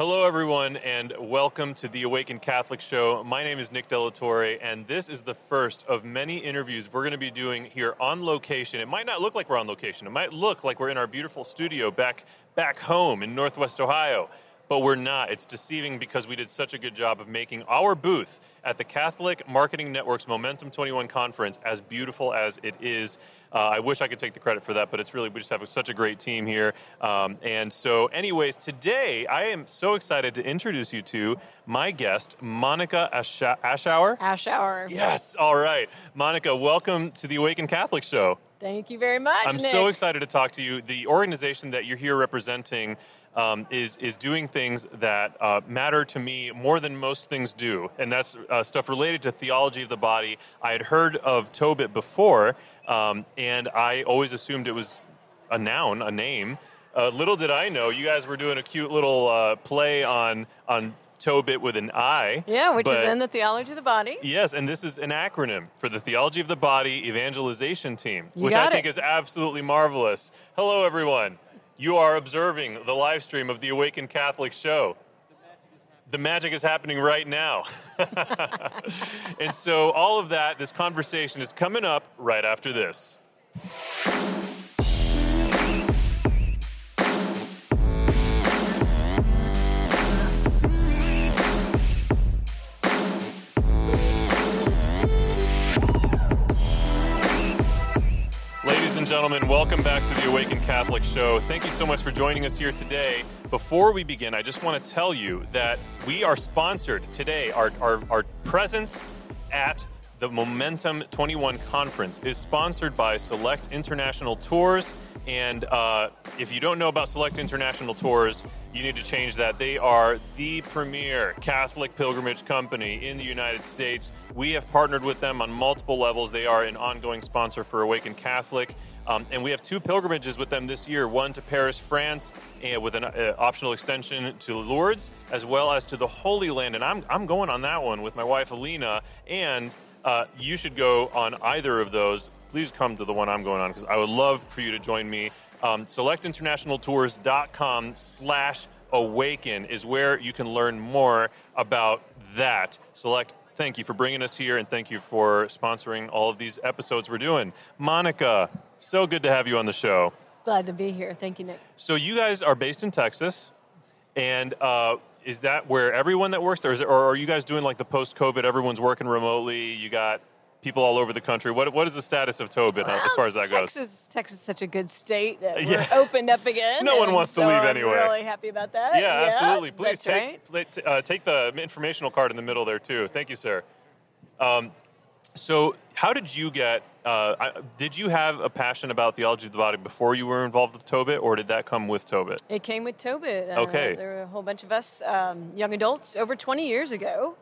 Hello, everyone, and welcome to the Awakened Catholic Show. My name is Nick De La Torre, and this is the first of many interviews we're going to be doing here on location. It might not look like we're on location. It might look like we're in our beautiful studio back back home in Northwest Ohio but we're not. It's deceiving because we did such a good job of making our booth at the Catholic Marketing Network's Momentum 21 conference as beautiful as it is. Uh, I wish I could take the credit for that, but it's really, we just have such a great team here. Um, and so, anyways, today I am so excited to introduce you to my guest, Monica Asha- Ashour. Ashour. Yes, all right. Monica, welcome to the Awakened Catholic Show. Thank you very much. I'm Nick. so excited to talk to you. The organization that you're here representing um, is is doing things that uh, matter to me more than most things do, and that's uh, stuff related to theology of the body. I had heard of Tobet before, um, and I always assumed it was a noun, a name. Uh, little did I know, you guys were doing a cute little uh, play on on Tobit with an I. Yeah, which is in the theology of the body. Yes, and this is an acronym for the Theology of the Body Evangelization Team, You which I got think is absolutely marvelous. Hello, everyone. You are observing the live stream of the Awakened Catholic Show. The magic is happening right now. and so, all of that, this conversation is coming up right after this. Gentlemen, welcome back to the Awakened Catholic Show. Thank you so much for joining us here today. Before we begin, I just want to tell you that we are sponsored today. Our, our, our presence at the Momentum 21 conference is sponsored by Select International Tours. And uh, if you don't know about Select International Tours, you need to change that. They are the premier Catholic pilgrimage company in the United States. We have partnered with them on multiple levels. They are an ongoing sponsor for Awakened Catholic. Um, and we have two pilgrimages with them this year one to Paris, France, and with an uh, optional extension to Lourdes, as well as to the Holy Land. And I'm, I'm going on that one with my wife, Alina. And uh, you should go on either of those. Please come to the one I'm going on because I would love for you to join me. Um, selectinternationaltours.com slash awaken is where you can learn more about that. Select, thank you for bringing us here and thank you for sponsoring all of these episodes we're doing. Monica, so good to have you on the show. Glad to be here. Thank you, Nick. So you guys are based in Texas, and uh, is that where everyone that works there, is it, or are you guys doing like the post-COVID? Everyone's working remotely. You got people all over the country. What what is the status of Tobet uh, as far as that Well, goes? Texas, Texas is such a good state that Yeah. we're opened up again. No one wants to so leave I'm anyway. really happy about that. Yeah, absolutely. Please take right. uh, take the informational card in the middle there too. Thank you, sir. Um, so, how did you get? Uh, did you have a passion about theology of the body before you were involved with Tobet, or did that come with Tobet? It came with Tobet. Uh, Okay. There were a whole bunch of us, um, young adults, over 20 years ago.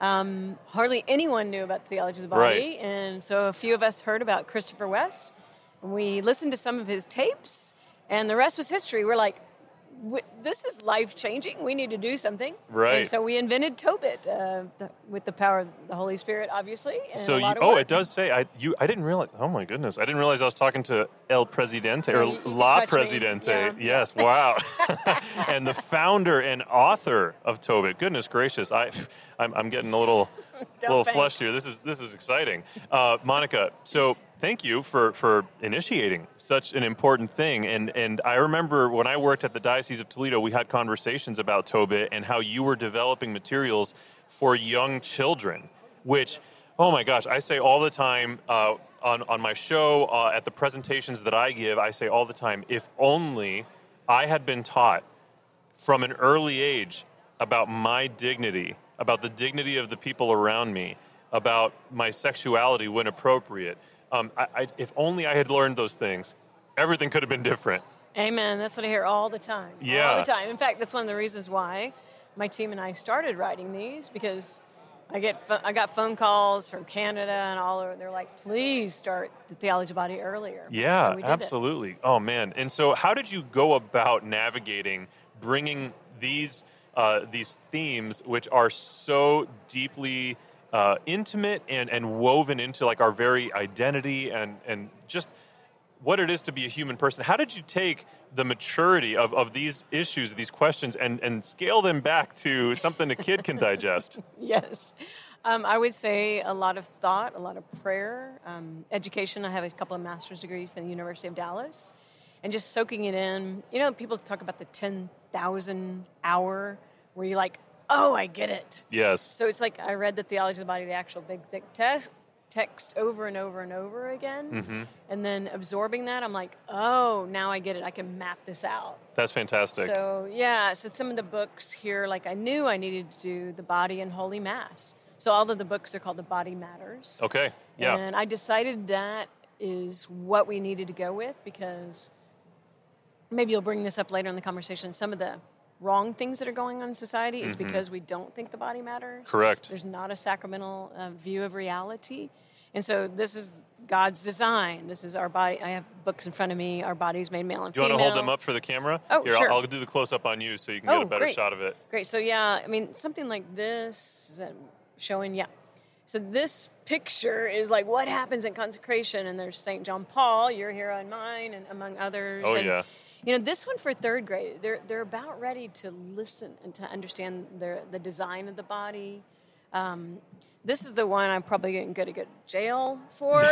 Um, hardly anyone knew about the theology of the body. Right. And so a few of us heard about Christopher West. We listened to some of his tapes, and the rest was history. We're like, "W- this is life changing. We need to do something. Right. And so we invented Tobet uh, the, with the power of the Holy Spirit, obviously. And So, you, oh, it does say I you I didn't realize. Oh my goodness, I didn't realize I was talking to El Presidente or you- you La. Presidente. Yeah. Yes, wow, and the founder and author of Tobet. Goodness gracious, I I'm, I'm getting a little little flushed here. This is this is exciting, uh, Monica. So. Thank you for, for initiating such an important thing. And, and I remember when I worked at the Diocese of Toledo, we had conversations about Tobet and how you were developing materials for young children, which, oh my gosh, I say all the time uh, on, on my show, uh, at the presentations that I give, I say all the time, if only I had been taught from an early age about my dignity, about the dignity of the people around me, about my sexuality when appropriate. Um, I, I, if only I had learned those things, everything could have been different. Amen. That's what I hear all the time. Yeah. All the time. In fact, that's one of the reasons why my team and I started writing these because I get I got phone calls from Canada and all over. They're like, please start the theology body earlier. Yeah, So did it. absolutely. Oh man! And so, how did you go about navigating bringing these uh, these themes, which are so deeply uh, intimate and and woven into like our very identity and and just what it is to be a human person? How did you take the maturity of, of these issues, these questions, and, and scale them back to something a kid can digest. yes. Um, I would say a lot of thought, a lot of prayer, um, education. I have a couple of master's degrees from the University of Dallas, and just soaking it in. You know, people talk about the 10,000 hour where you're like, oh, I get it. Yes. So it's like I read the Theology of the Body, the actual big, thick text, text over and over and over again. Mm-hmm. And then absorbing that, I'm like, oh, now I get it. I can map this out. That's fantastic. So, yeah, so some of the books here, like I knew I needed to do the body and holy mass. So all of the books are called The Body Matters. Okay, yeah. And I decided that is what we needed to go with because maybe you'll bring this up later in the conversation. Some of the wrong things that are going on in society is Mhm. because we don't think the body matters. Correct. There's not a sacramental uh, view of reality. And so this is God's design. This is our body. I have books in front of me. Our bodies made male and Do you female. want to hold them up for the camera? Oh, Here, sure. I'll, I'll do the close up on you so you can get Oh, a better great. shot of it. Great. So yeah, I mean something like this is that showing yeah. So this picture is like what happens in consecration, and there's Saint John Paul, your hero and mine, and among others. Oh, and, yeah. You know this one for third grade, they're they're about ready to listen and to understand the the design of the body. Um, this is the one I'm probably going to go to jail for.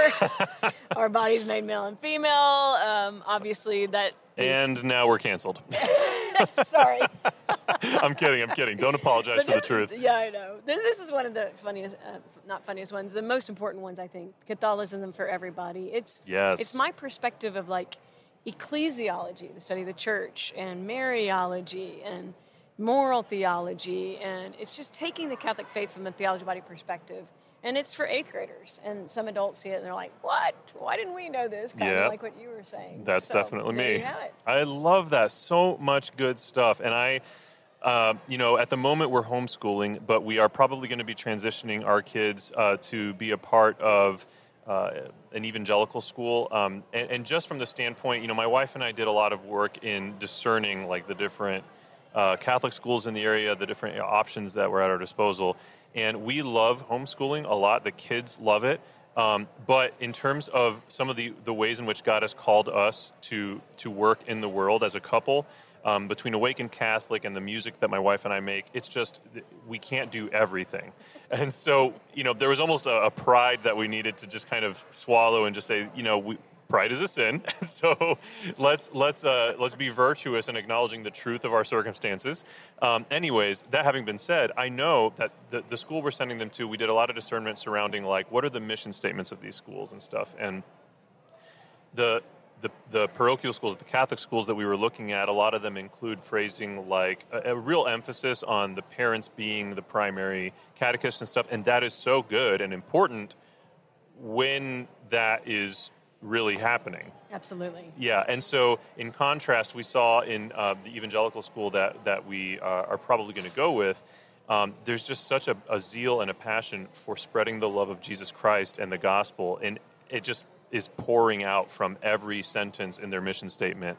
Our bodies made male and female. Um, obviously, that. is- And now we're canceled. sorry. I'm kidding. I'm kidding. Don't apologize But for the truth. Yeah, I know. This, this is one of the funniest, uh, not funniest ones, the most important ones, I think. Catholicism for everybody. It's Yes. It's my perspective of like ecclesiology, the study of the church, and Mariology, and moral theology, and it's just taking the Catholic faith from a theology body perspective. And it's for eighth graders, and some adults see it and they're like, "What? Why didn't we know this?" Kind Yeah. of like what you were saying. That's So, definitely me. You have it. I love that. So much good stuff. And I, uh, you know, at the moment we're homeschooling, but we are probably going to be transitioning our kids uh, to be a part of uh, an evangelical school. Um, and, and just from the standpoint, you know, my wife and I did a lot of work in discerning like the different uh, Catholic schools in the area, the different options that were at our disposal. And we love homeschooling a lot. The kids love it. Um, but in terms of some of the, the ways in which God has called us to, to work in the world as a couple, um, between Awakened Catholic and the music that my wife and I make, it's just we can't do everything. And so, you know, there was almost a, a pride that we needed to just kind of swallow and just say, you know, we, pride is a sin. so let's let's uh, let's be virtuous in acknowledging the truth of our circumstances. Um, anyways, that having been said, I know that the, the school we're sending them to, we did a lot of discernment surrounding like what are the mission statements of these schools and stuff, and the the, the parochial schools, the Catholic schools that we were looking at, a lot of them include phrasing like a, a real emphasis on the parents being the primary catechist and stuff, and that is so good and important when that is really happening. Absolutely. Yeah, and so in contrast, we saw in uh, the evangelical school that that we uh, are probably going to go with. Um, there's just such a, a zeal and a passion for spreading the love of Jesus Christ and the gospel, and it just is pouring out from every sentence in their mission statement.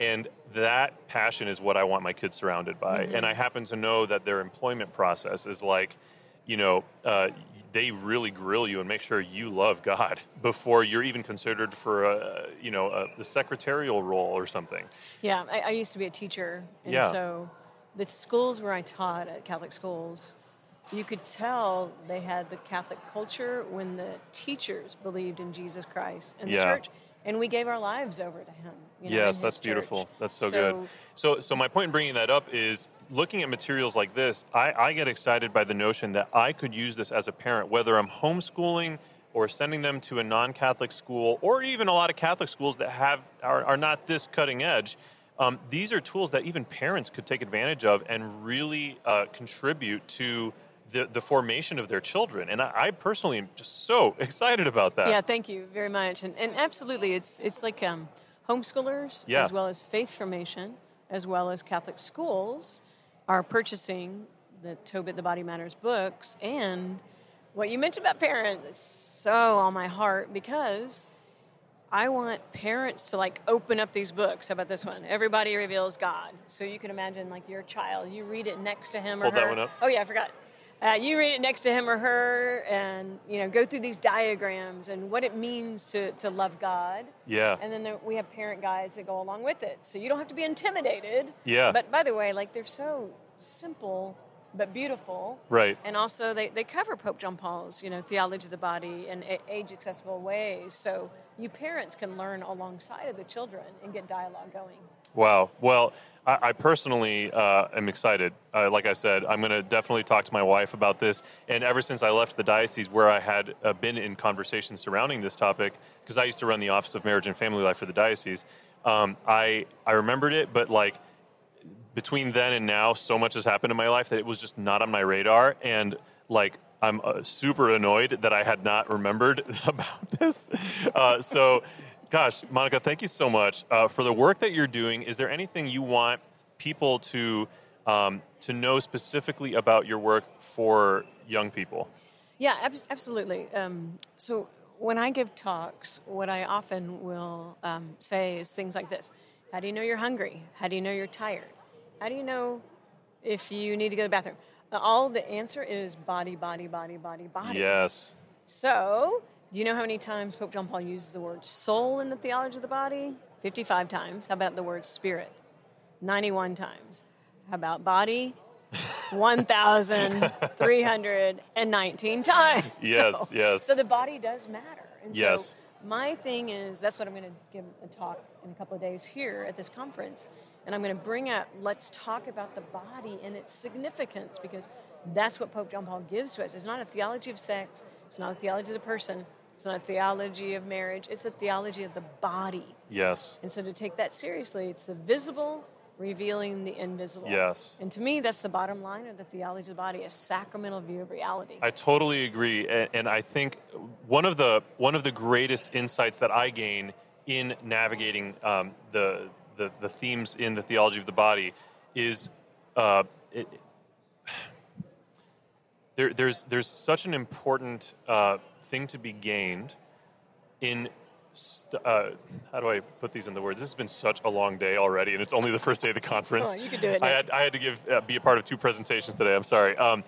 And that passion is what I want my kids surrounded by. And I happen to know that their employment process is like, you know, uh, they really grill you and make sure you love God before you're even considered for a, you know, a, the secretarial role or something. Yeah, I, I used to be a teacher, and Yeah. so the schools where I taught at Catholic schools, you could tell they had the Catholic culture when the teachers believed in Jesus Christ and the church, and we gave our lives over to Him. You know, yes, that's church. beautiful. That's so, So- good. So, so my point in bringing that up is looking at materials like this. I, I get excited by the notion that I could use this as a parent, whether I'm homeschooling or sending them to a non-Catholic school, or even a lot of Catholic schools that have are, are not this cutting edge. Um, these are tools that even parents could take advantage of and really uh, contribute to the, the formation of their children. And I, I personally am just so excited about that. Yeah, thank you very much. And, and absolutely, it's it's like um, homeschoolers Yeah. as well as faith formation, as well as Catholic schools are purchasing the Tobet the Body Matters books. And what you mentioned about parents is so on my heart because I want parents to like open up these books. How about this one? Everybody reveals God. So you can imagine like your child, you read it next to him or Hold that one up. Oh yeah, I forgot. Uh, you read it next to him or her, and you know, go through these diagrams and what it means to to love God. Yeah. And then there, we have parent guides that go along with it, so you don't have to be intimidated. Yeah. But by the way, like they're so simple but beautiful. Right. And also, they, they cover Pope John Paul's, you know, theology of the body in age accessible ways. So you parents can learn alongside of the children and get dialogue going. Wow. Well, I, I personally uh, am excited. Uh, like I said, I'm going to definitely talk to my wife about this. And ever since I left the diocese, where I had uh, been in conversations surrounding this topic, because I used to run the Office of Marriage and Family Life for the diocese, um, I I remembered it, but like between then and now, so much has happened in my life that it was just not on my radar. And like, I'm uh, super annoyed that I had not remembered about this. Uh, so, gosh, Monica, thank you so much uh, for the work that you're doing. Is there anything you want people to um, to know specifically about your work for young people? Yeah, ab- absolutely. Um, so when I give talks, what I often will um, say is things like this: How do you know you're hungry? How do you know you're tired? How do you know if you need to go to the bathroom? All the answer is body, body, body, body, body. Yes. So, do you know how many times Pope John Paul uses the word soul in the theology of the body? 55 times. How about the word spirit? 91 times. How about body? 1,319 times. Yes, So- yes. So the body does matter. And Yes. so my thing is that's what I'm going to give a talk in a couple of days here at this conference. And I'm going to bring up let's talk about the body and its significance because that's what Pope John Paul gives to us. It's not a theology of sex, it's not a theology of the person, it's not a theology of marriage, it's a theology of the body. Yes. And so to take that seriously, it's the visible revealing the invisible. Yes. And to me, that's the bottom line of the theology of the body, a sacramental view of reality. I totally agree, and, and I think one of the one of the greatest insights that I gain in navigating um, the, the the themes in the theology of the body is uh, it, there, there's there's such an important uh, thing to be gained in. St- uh, how do I put these in the words? This has been such a long day already, and it's only the first day of the conference. Oh, you can do it, I had, I had to give uh, be a part of two presentations today. I'm sorry. Um,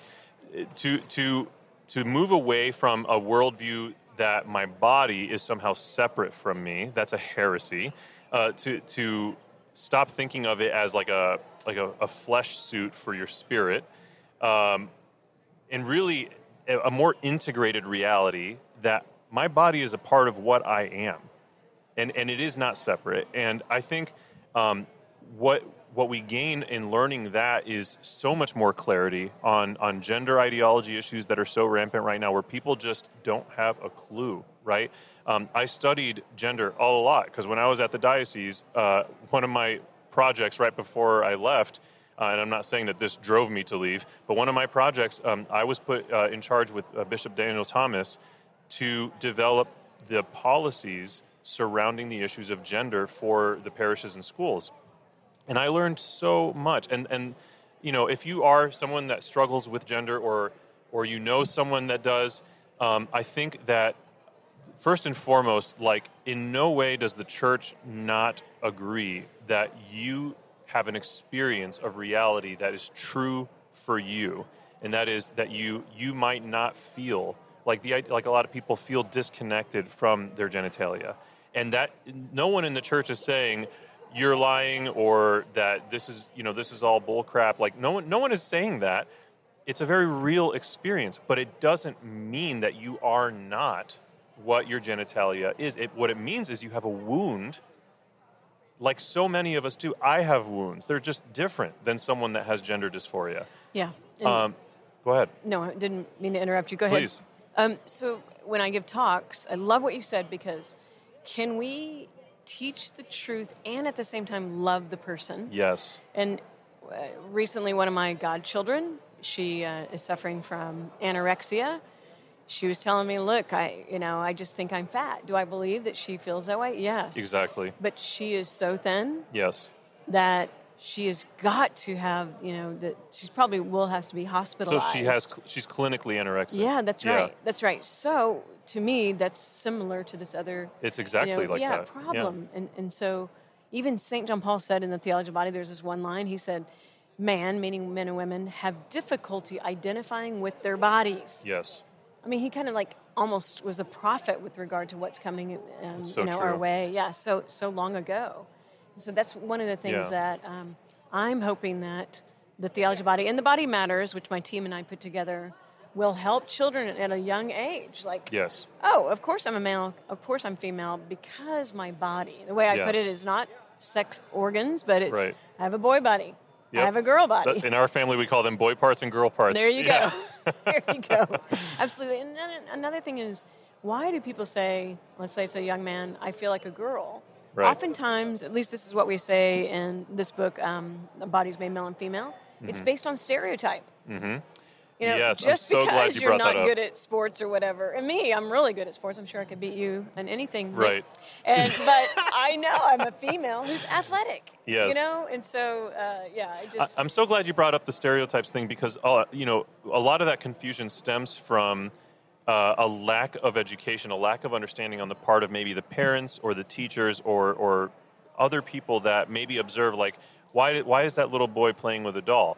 to to to move away from a worldview that my body is somehow separate from me. That's a heresy. Uh, to to stop thinking of it as like a like a, a flesh suit for your spirit, um, and really a, a more integrated reality that my body is a part of what I am and and it is not separate. And I think um, what what we gain in learning that is so much more clarity on on gender ideology issues that are so rampant right now, where people just don't have a clue. Right? Um, I studied gender a lot because when I was at the diocese, uh, one of my projects right before I left. Uh, and I'm not saying that this drove me to leave, but one of my projects, um, I was put uh, in charge with uh, Bishop Daniel Thomas to develop the policies surrounding the issues of gender for the parishes and schools. And I learned so much. And and you know, if you are someone that struggles with gender or or you know someone that does, um, I think that first and foremost, like in no way does the church not agree that you have an experience of reality that is true for you, and that is that you you might not feel like the like a lot of people feel disconnected from their genitalia, and that no one in the church is saying you're lying or that this is you know this is all bull crap. Like no one no one is saying that. It's a very real experience, but it doesn't mean that you are not what your genitalia is. It, what it means is you have a wound, like so many of us do. I have wounds. They're just different than someone that has gender dysphoria. yeah. Um, go ahead. No, I didn't mean to interrupt you. Go ahead. Please. Um, so when I give talks, I love what you said because can we teach the truth and at the same time love the person? Yes. And uh, recently, one of my godchildren, she uh, is suffering from anorexia. She was telling me, "Look, I, you know, I just think I'm fat. Do I believe that she feels that way? Yes, Exactly. But she is so thin Yes. that she has got to have, you know, that she probably will have to be hospitalized. So she has. She's clinically anorexic. Yeah, that's Yeah. right. That's right. So to me, that's similar to this other It's exactly you know, like yeah, that. problem. And and so even St. John Paul said in the Theology of Body, there's this one line. He said, man, meaning men and women, have difficulty identifying with their bodies. Yes. I mean, he kind of like almost was a prophet with regard to what's coming, um, so you know, our way. Yeah, so so long ago. So that's one of the things Yeah. that um, I'm hoping that the theology body and the body matters, which my team and I put together, will help children at a young age. Like, Yes. oh, of course I'm a male, of course I'm female, because my body. The way I Yeah. put it is not sex organs, but it's Right. I have a boy body. Yep. I have a girl body. In our family, we call them boy parts and girl parts. There you Yeah. go. there you go. Absolutely. And then another thing is, why do people say, let's say it's a young man, I feel like a girl? Right. Oftentimes, at least this is what we say in this book, um, Bodies Made Male and Female, it's based on stereotype. Mhm. You know, Yes, I'm just so glad because you you're not that up. good at sports or whatever. And me, I'm really good at sports. I'm sure I could beat you in anything. Right. And but I know I'm a female who's athletic. Yes. You know, and so uh, yeah, I I, just I'm so glad you brought up the stereotypes thing because uh, you know a lot of that confusion stems from uh, a lack of education, a lack of understanding on the part of maybe the parents or the teachers or or other people that maybe observe like why why is that little boy playing with a doll?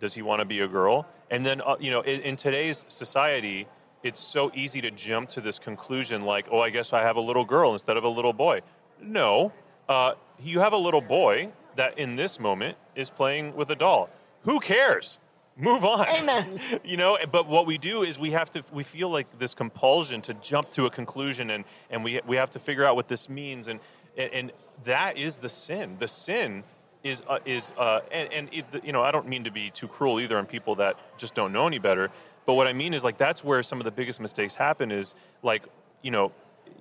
Does he want to be a girl? And then uh, you know in, in today's society. It's so easy to jump to this conclusion, like, "Oh, I guess I have a little girl instead of a little boy." No, uh, you have a little boy that in this moment is playing with a doll. Who cares? Move on. Amen. you know, but what we do is we have to we feel like this compulsion to jump to a conclusion and and we we have to figure out what this means and and, and that is the sin. The sin is uh, is uh, and, and it, you know I don't mean to be too cruel either on people that just don't know any better. But what I mean is like that's where some of the biggest mistakes happen. Is like you know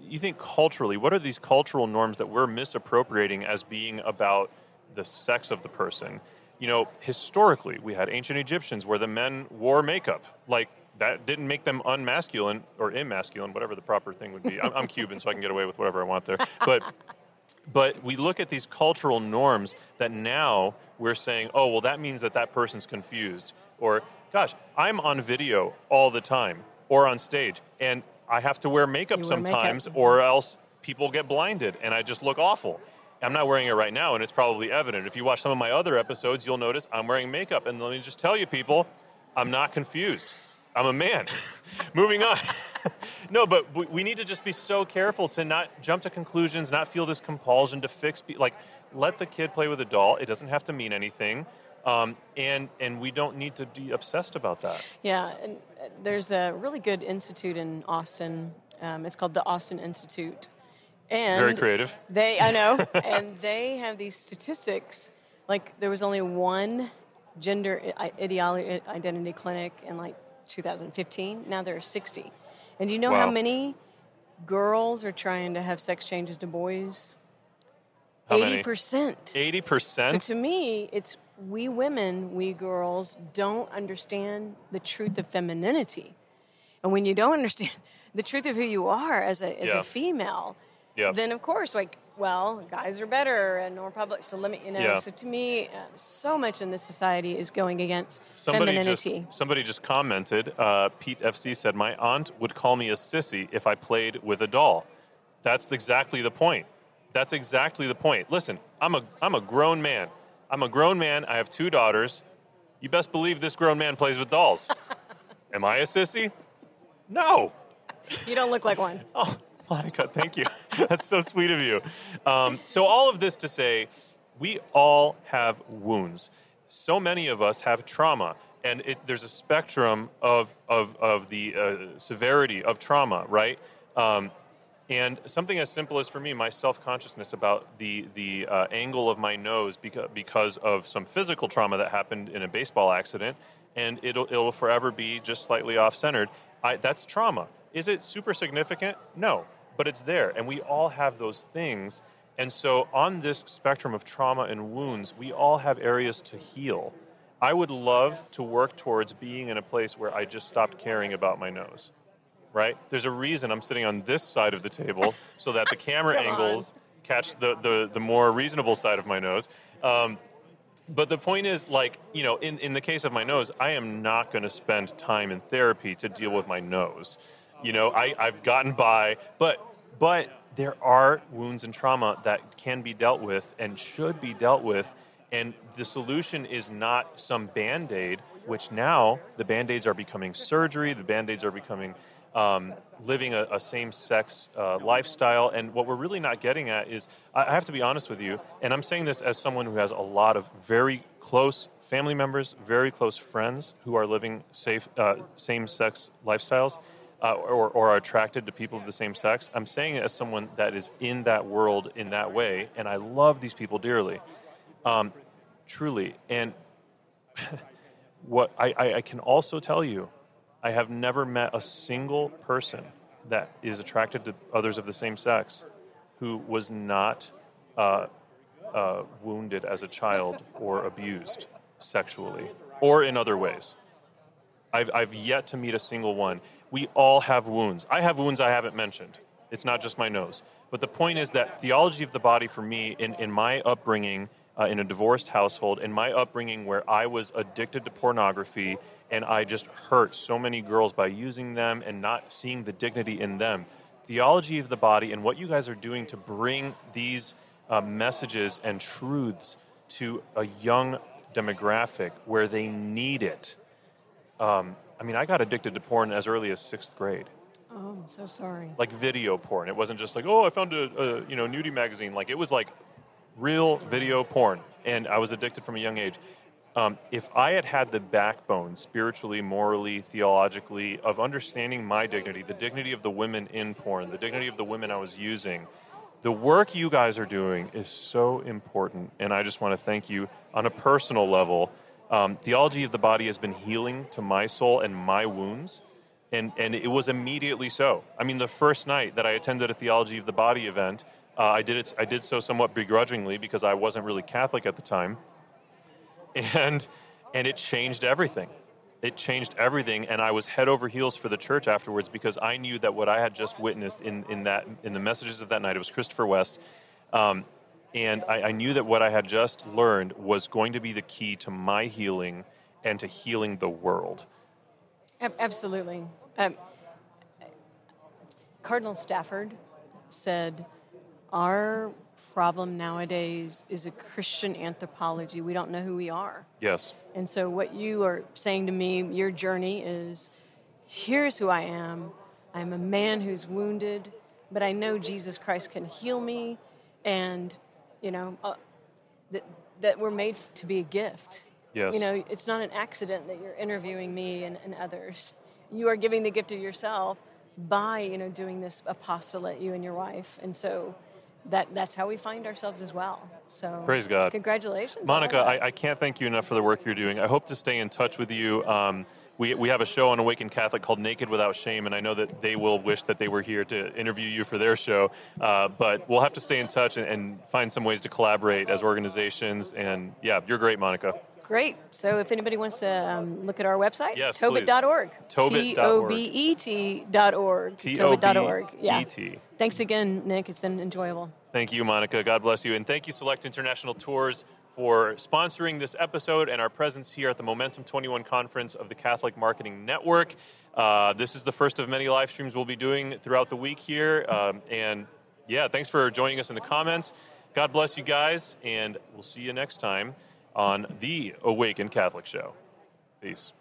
you think culturally, what are these cultural norms that we're misappropriating as being about the sex of the person? You know, historically, we had ancient Egyptians where the men wore makeup. Like, that didn't make them unmasculine or immasculine, whatever the proper thing would be. I'm, I'm Cuban, so I can get away with whatever I want there. But but we look at these cultural norms that now we're saying, oh, well, that means that that person's confused. Or, gosh, I'm on video all the time or on stage, and I have to wear makeup wear makeup. sometimes, mm-hmm. or else people get blinded and I just look awful. I'm not wearing it right now, and it's probably evident. If you watch some of my other episodes, you'll notice I'm wearing makeup. And let me just tell you, people, I'm not confused. I'm a man. Moving on. no, but we, need to just be so careful to not jump to conclusions, not feel this compulsion to fix. Be, like, let the kid play with a doll. It doesn't have to mean anything, um, and and we don't need to be obsessed about that. Yeah, and uh, there's a really good institute in Austin. Um, it's called the Austin Institute. And Very creative. They, I know, and they have these statistics. Like there was only one gender ideology identity clinic in like 2015. Now there are 60. And do you know how many girls are trying to have sex changes to boys? Many? 80%. Eighty So percent. to me, it's we women, we girls don't understand the truth of femininity. And when you don't understand the truth of who you are as a as Yeah. a female, Yeah. then of course, like, well, guys are better and more public. So let me, you know. Yeah. So to me, uh, so much in this society is going against Somebody just femininity. somebody just commented. Uh, Pete FC said, "My aunt would call me a sissy if I played with a doll." That's exactly the point. That's exactly the point. Listen, I'm a I'm a grown man. I'm a grown man. I have two daughters. You best believe this grown man plays with dolls. Am I a sissy? No. you don't look like one. Oh, Monica, thank you. That's so sweet of you. Um, so, all of this to say, we all have wounds. So many of us have trauma, and it, there's a spectrum of, of, of the uh, severity of trauma, right? Um, and something as simple as for me, my self consciousness about the, the uh, angle of my nose because, because of some physical trauma that happened in a baseball accident, and it'll, it'll forever be just slightly off centered. That's trauma. Is it super significant? No, but it's there, and we all have those things. And so, on this spectrum of trauma and wounds, we all have areas to heal. I would love to work towards being in a place where I just stopped caring about my nose right? There's a reason I'm sitting on this side of the table so that the camera angles catch the, the, the more reasonable side of my nose. Um, but the point is, like, you know, in, in the case of my nose, I am not going to spend time in therapy to deal with my nose. You know, I, I've gotten by, but but there are wounds and trauma that can be dealt with and should be dealt with. And the solution is not some band aid, which now the band aids are becoming surgery, the band aids are becoming um, living a, a same sex uh, lifestyle. And what we're really not getting at is, I have to be honest with you, and I'm saying this as someone who has a lot of very close family members, very close friends who are living safe, uh, same sex lifestyles. Uh, or, or, are attracted to people of the same sex. I'm saying it as someone that is in that world in that way, and I love these people dearly, um, truly. And what I, I, I can also tell you I have never met a single person that is attracted to others of the same sex who was not uh, uh, wounded as a child or abused sexually or in other ways. I've, I've yet to meet a single one. We all have wounds. I have wounds I haven't mentioned. It's not just my nose. But the point is that theology of the body for me, in, in my upbringing, uh, in a divorced household, in my upbringing where I was addicted to pornography and I just hurt so many girls by using them and not seeing the dignity in them. Theology of the body and what you guys are doing to bring these uh, messages and truths to a young demographic where they need it. Um, I mean, I got addicted to porn as early as sixth grade. Oh, I'm so sorry. Like video porn. It wasn't just like, oh, I found a, a you know nudie magazine. Like it was like real video porn, and I was addicted from a young age. Um, if I had had the backbone, spiritually, morally, theologically, of understanding my dignity, the dignity of the women in porn, the dignity of the women I was using, the work you guys are doing is so important. And I just want to thank you on a personal level. Um, theology of the body has been healing to my soul and my wounds. And, and it was immediately so. I mean, the first night that I attended a theology of the body event, uh, I did it. I did so somewhat begrudgingly because I wasn't really Catholic at the time and and it changed everything. It changed everything, and I was head over heels for the church afterwards because I knew that what I had just witnessed in, in that in the messages of that night, it was Christopher West, um, and I, I knew that what I had just learned was going to be the key to my healing and to healing the world. Absolutely. Um, Cardinal Stafford said, "Our problem nowadays is a Christian anthropology. We don't know who we are. Yes. And so, what you are saying to me, your journey is here's who I am. I'm a man who's wounded, but I know Jesus Christ can heal me, and, you know, uh, that, that we're made to be a gift. Yes. You know, it's not an accident that you're interviewing me and, and others. You are giving the gift of yourself by, you know, doing this apostolate, you and your wife. And so, that that's how we find ourselves as well. So praise God. Congratulations, Monica. I, I, can't thank you enough for the work you're doing. I hope to stay in touch with you. Um, we, we have a show on Awakened Catholic called Naked Without Shame, and I know that they will wish that they were here to interview you for their show. Uh, but we'll have to stay in touch and, and find some ways to collaborate as organizations. And yeah, you're great, Monica. Great. So if anybody wants to um, look at our website, yes, tobet.org. Tobet.org. T-O-B-E-T.org. T-O-B-E-T. Yeah. Thanks again, Nick. It's been enjoyable. Thank you, Monica. God bless you. And thank you, Select International Tours, for sponsoring this episode and our presence here at the Momentum 21 conference of the Catholic Marketing Network. Uh, this is the first of many live streams we'll be doing throughout the week here. Um, and yeah, thanks for joining us in the comments. God bless you guys, and we'll see you next time on the Awaken Catholic Show. Peace.